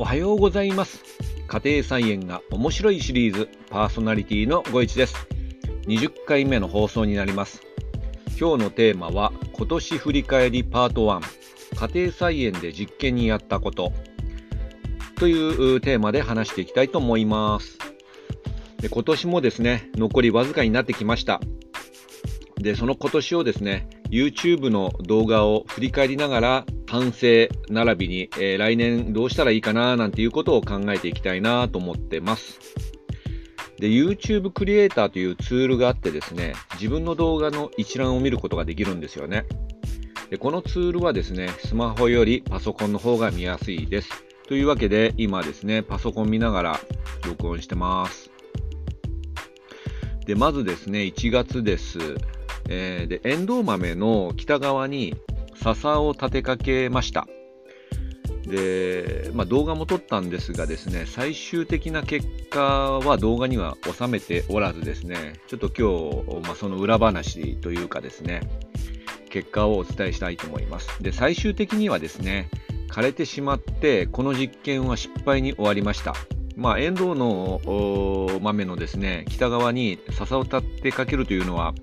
おはようございます。家庭菜園が面白いシリーズパーソナリティのご一です。20回目の放送になります。今日のテーマは今年振り返りパート1家庭菜園で実験にやったこと。というテーマで話していきたいと思います。で今年もですね残りわずかになってきました。でその今年をですね YouTube の動画を振り返りながら反省並びに、えー、来年どうしたらいいかななんていうことを考えていきたいなと思ってます。で、YouTube クリエイターというツールがあってですね、自分の動画の一覧を見ることができるんですよね。で、このツールはですね、スマホよりパソコンの方が見やすいです。というわけで、今ですね、パソコン見ながら録音してます。で、まずですね、1月です。えー、で、エンドウ豆の北側に笹を立てかけました。で、まあ、動画も撮ったんですがですね、最終的な結果は動画には収めておらずですね、ちょっと今日、まあ、その裏話というかですね、結果をお伝えしたいと思います。で、最終的にはですね、枯れてしまって、この実験は失敗に終わりました。まあ、エンドウの豆のですね、北側に笹を立ってかけるというのは、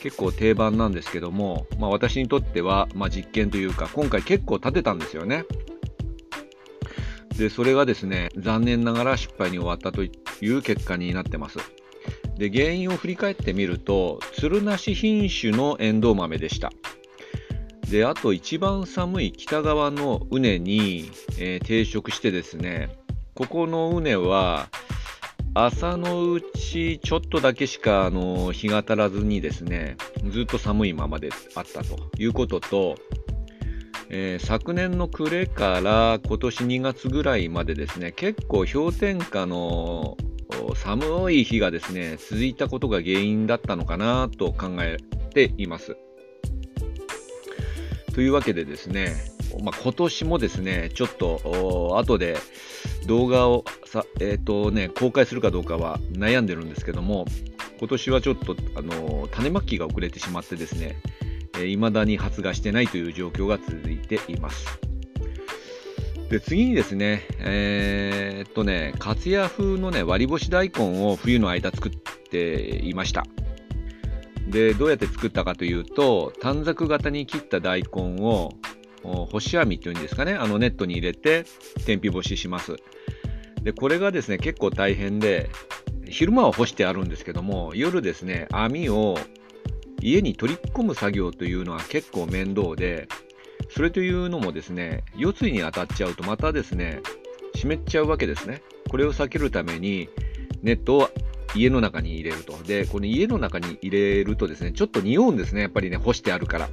結構定番なんですけども、まあ、私にとっては、まあ、実験というか今回結構立てたんですよね。でそれがですね残念ながら失敗に終わったという結果になってます。で原因を振り返ってみるとつるなし品種のエンドウ豆でした。であと一番寒い北側の畝に、えー、定食してですねここの畝は朝のうちちょっとだけしかあの日が足らずにですねずっと寒いままであったということと、えー、昨年の暮れから今年2月ぐらいまでですね結構氷点下の寒い日がですね続いたことが原因だったのかなと考えています。というわけでですね、まあ、今年もですねちょっと後で動画をさ、えーとね、公開するかどうかは悩んでるんですけども、今年はちょっと、あの種まきが遅れてしまってですね、えー、未だに発芽してないという状況が続いています。で次にですね、えー、っとね、かつや風のね、割り干し大根を冬の間作っていました。で、どうやって作ったかというと、短冊型に切った大根を干し網っていうんですかね、あのネットに入れて天日干しします。で、これがですね、結構大変で、昼間は干してあるんですけども、夜ですね、網を家に取り込む作業というのは結構面倒で、それというのもですね、夜露に当たっちゃうとまたですね、湿っちゃうわけですね。これを避けるために、ネットを家の中に入れると。で、この家の中に入れるとですね、ちょっと匂うんですね、やっぱりね、干してあるから。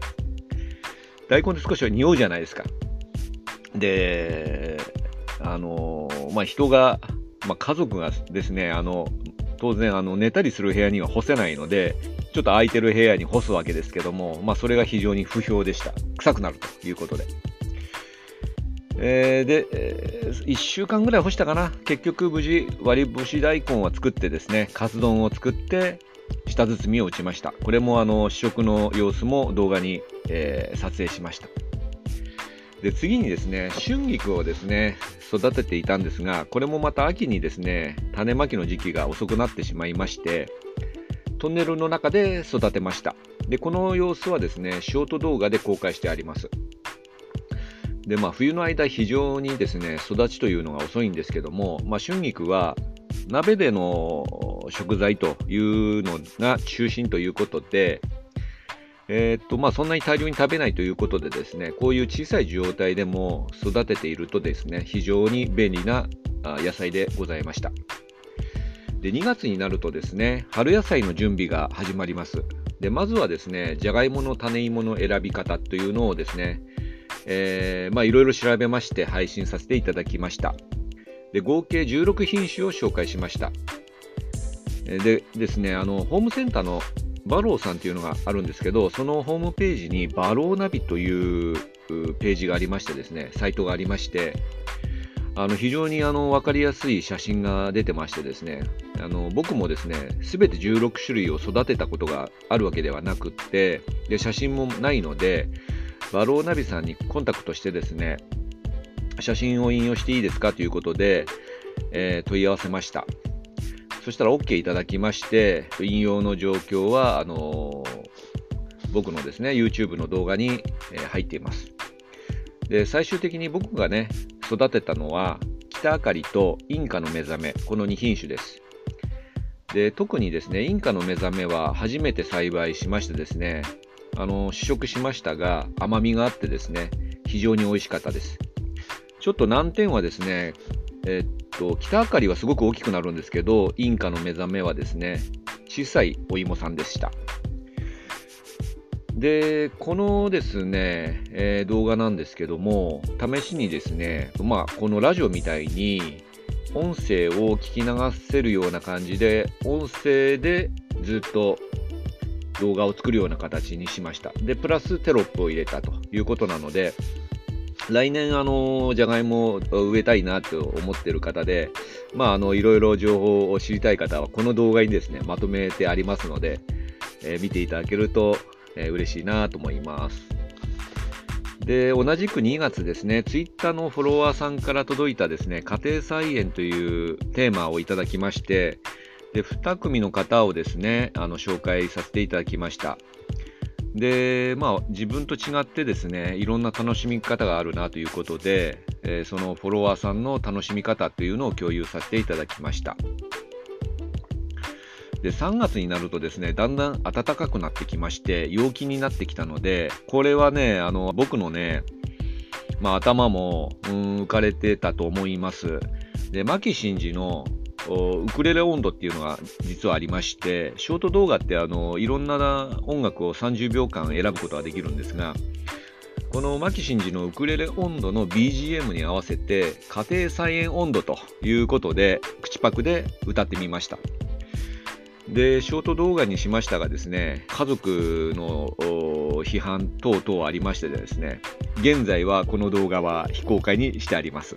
大根って少しは匂うじゃないですか。で、あのまあ、人が、まあ、家族がですね、あの当然あの寝たりする部屋には干せないので、ちょっと空いてる部屋に干すわけですけども、まあ、それが非常に不評でした。臭くなるということで。えー、で、えー、1週間ぐらい干したかな。結局無事割り干し大根を作ってですね、カツ丼を作って下包みを打ちました。これもあの試食の様子も動画に、えー、撮影しました。で次にですね春菊をですね育てていたんですがこれもまた秋にですね種まきの時期が遅くなってしまいましてトンネルの中で育てましたでこの様子はですねショート動画で公開してありますでまあ冬の間非常にですね育ちというのが遅いんですけども、まあ、春菊は鍋での食材というのが中心ということで、えー、っとまあ、そんなに大量に食べないということでですねこういう小さい状態でも育てているとですね非常に便利な野菜でございました。で2月になるとですね春野菜の準備が始まります。でまずはですねじゃがいもの種芋の選び方というのをですね、いろいろ調べまして配信させていただきました。で合計16品種を紹介しました。でですねあのホームセンターのバローさんっていうのがあるんですけど、そのホームページにバローナビというページがありましてですね、サイトがありまして、あの非常にあの分かりやすい写真が出てましてですね、あの僕もですね、すべて16種類を育てたことがあるわけではなくって、で写真もないので、バローナビさんにコンタクトしてですね、写真を引用していいですかということで、えー、問い合わせました。そしたら OK いただきまして、引用の状況は、あのー、僕のですね、YouTube の動画に、え入っています。で、最終的に僕がね、育てたのは、北あかりとインカの目覚め、この2品種です。で、特にですね、インカの目覚めは初めて栽培しましてですね、あの、試食しましたが、甘みがあってですね、非常に美味しかったです。ちょっと難点はですね、えっと、北あかりはすごく大きくなるんですけど、インカの目覚めはですね、小さいお芋さんでした。で、このですね、えー、動画なんですけども、試しにですね、まあ、このラジオみたいに、音声を聞き流せるような感じで、音声でずっと動画を作るような形にしました。で、プラステロップを入れたということなので、来年、あの、じゃがいもを植えたいなと思ってる方で、まあ、あの、いろいろ情報を知りたい方は、この動画にですね、まとめてありますので、えー、見ていただけると、えー、嬉しいなと思います。で、同じく2月ですね、ツイッターのフォロワーさんから届いたですね、家庭菜園というテーマをいただきまして、で、2組の方をですね、あの、紹介させていただきました。で、まあ、自分と違ってですね、いろんな楽しみ方があるなということで、えー、そのフォロワーさんの楽しみ方というのを共有させていただきました。で、3月になるとですね、だんだん暖かくなってきまして、陽気になってきたので、これはね、あの、僕のね、まあ、頭も、うん、浮かれてたと思います。で、牧真司のウクレレ温度っていうのが実はありまして、ショート動画ってあのいろんな音楽を30秒間選ぶことができるんですが、この牧真司のウクレレ温度の BGM に合わせて家庭菜園温度ということで口パクで歌ってみました。で、ショート動画にしましたがですね、家族の批判等々ありましてですね、現在はこの動画は非公開にしてあります。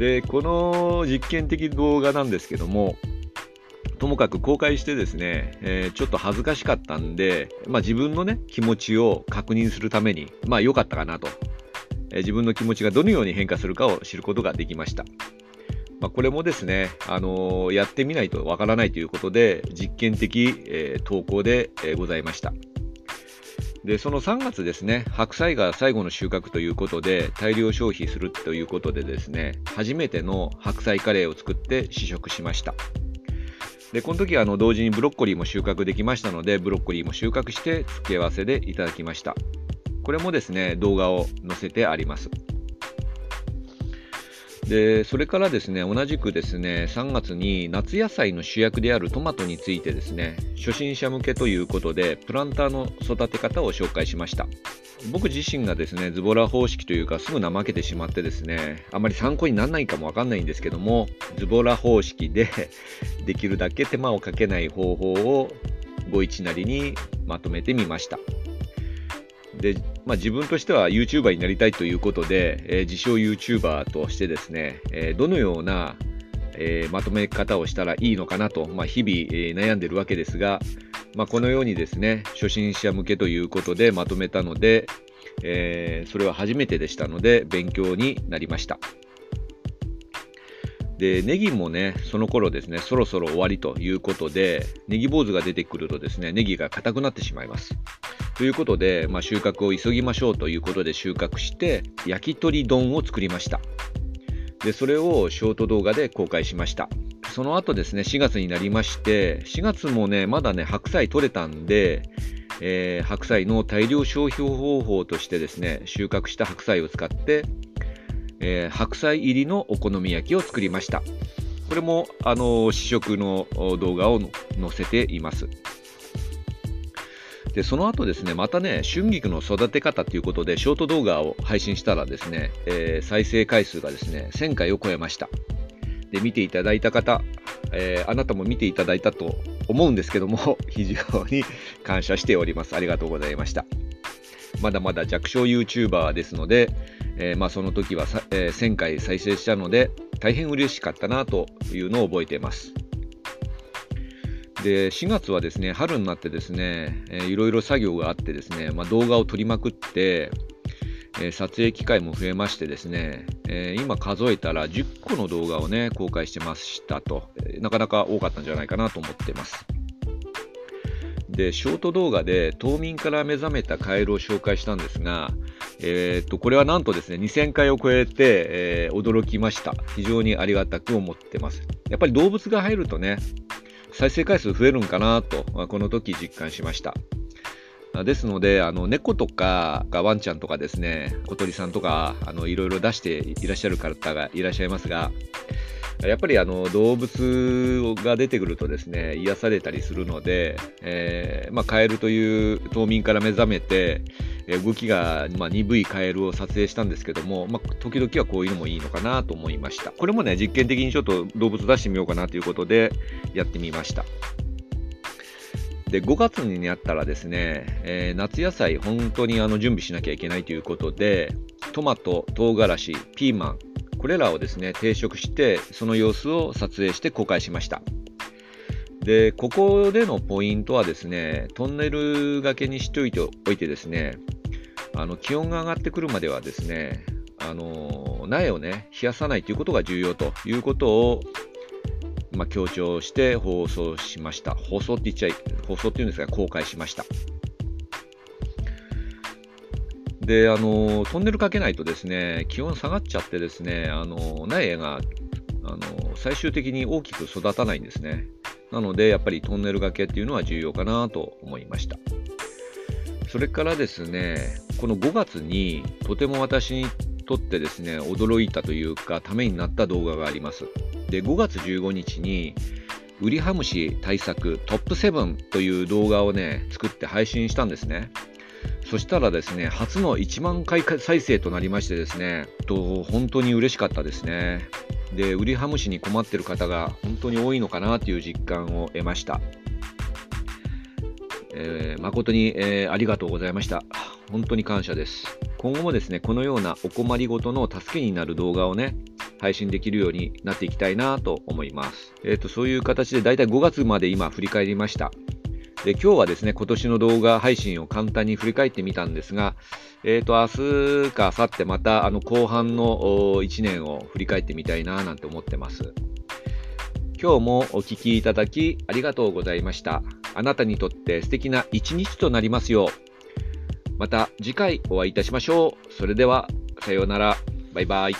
で、この実験的動画なんですけども、ともかく公開してですね、えー、ちょっと恥ずかしかったんで、まあ、自分のね、気持ちを確認するために、まあ良かったかなと、えー、自分の気持ちがどのように変化するかを知ることができました。まあ、これもですね、あのー、やってみないとわからないということで、実験的、え投稿で、えございました。で、その3月ですね、白菜が最後の収穫ということで、大量消費するということでですね、初めての白菜カレーを作って試食しました。で、この時はあの同時にブロッコリーも収穫できましたので、ブロッコリーも収穫して付け合わせでいただきました。これもですね、動画を載せてあります。で、それからですね、同じくですね、3月に夏野菜の主役であるトマトについてですね、初心者向けということで、プランターの育て方を紹介しました。僕自身がですね、ズボラ方式というか、すぐ怠けてしまってですね、あまり参考にならないかもわかんないんですけども、ズボラ方式で できるだけ手間をかけない方法をご一なりにまとめてみました。で、まあ、自分としては YouTuber になりたいということで、えー、自称 YouTuber としてですね、えー、どのような、えー、まとめ方をしたらいいのかなと、まあ、日々、え悩んでるわけですが、まあ、このようにですね、初心者向けということでまとめたので、えそれは初めてでしたので、勉強になりました。で、ネギもね、その頃ですね、そろそろ終わりということで、ネギ坊主が出てくるとですね、ネギが硬くなってしまいます。ということで、まあ、収穫を急ぎましょうということで収穫して、焼き鳥丼を作りました。で、それをショート動画で公開しました。その後ですね、4月になりまして、4月もね、まだね、白菜取れたんで、えー、白菜の大量消費方法としてですね、収穫した白菜を使って、えー、白菜入りのお好み焼きを作りました。これも、あの試食の動画を載せています。で、その後ですね、またね、春菊の育て方ということで、ショート動画を配信したらですね、えー、再生回数がですね、1000回を超えました。で、見ていただいた方、えー、あなたも見ていただいたと思うんですけども、非常に感謝しております。ありがとうございました。まだまだ弱小 YouTuber ですので、えー、まあ、その時はえ、1000回再生したので、大変嬉しかったなというのを覚えています。で、4月はですね、春になってですね、えー、いろいろ作業があってですね、まあ、動画を撮りまくって、え撮影機会も増えましてですね、え今数えたら10個の動画をね、公開してましたと、なかなか多かったんじゃないかなと思ってます。で、ショート動画で冬眠から目覚めたカエルを紹介したんですが、えー、っと、これはなんとですね、2000回を超えて、え、驚きました。非常にありがたく思ってます。やっぱり動物が入るとね、再生回数増えるんかなと、この時実感しました。ですので、あの猫とかワンちゃんとかですね、小鳥さんとかあのいろいろ出していらっしゃる方がいらっしゃいますが、やっぱりあの動物が出てくるとですね、癒されたりするので、えー、まあ、カエルという冬眠から目覚めて、動きが、ま鈍いカエルを撮影したんですけども、まあ、時々はこういうのもいいのかなと思いました。これもね、実験的にちょっと動物出してみようかなということでやってみました。で5月になったらですね、えー、夏野菜本当にあの準備しなきゃいけないということでトマト、唐辛子、ピーマンこれらをですね定食してその様子を撮影して公開しましたでここでのポイントはですねトンネルがけにしておいておいてですねあの気温が上がってくるまではですねあの苗をね冷やさないということが重要ということをまあ、強調して放送しました。放送って言っちゃい、放送っていうんですが、公開しました。で、あの、トンネルかけないとですね、気温下がっちゃってですね、あの、苗が、あの、最終的に大きく育たないんですね。なので、やっぱりトンネルがけっていうのは重要かなと思いました。それからですね、この5月にとても私にとってですね、驚いたというか、ためになった動画があります。で5月15日にウリハムシ対策トップ7という動画をね作って配信したんですねそしたらですね初の1万回再生となりましてですねと本当に嬉しかったですねでウリハムシに困ってる方が本当に多いのかなという実感を得ましたえー、誠に、えー、ありがとうございました。本当に感謝です。今後もですね、このようなお困りごとの助けになる動画をね、配信できるようになっていきたいなと思います。えっ、ー、と、そういう形でだいたい5月まで今振り返りました。で、今日はですね、今年の動画配信を簡単に振り返ってみたんですが、えっ、ー、と、明日か明後日またあの後半の1年を振り返ってみたいななんて思ってます。今日もお聴きいただきありがとうございました。あなたにとって素敵な一日となりますよう。また次回お会いいたしましょう。それでは、さようなら。バイバイ。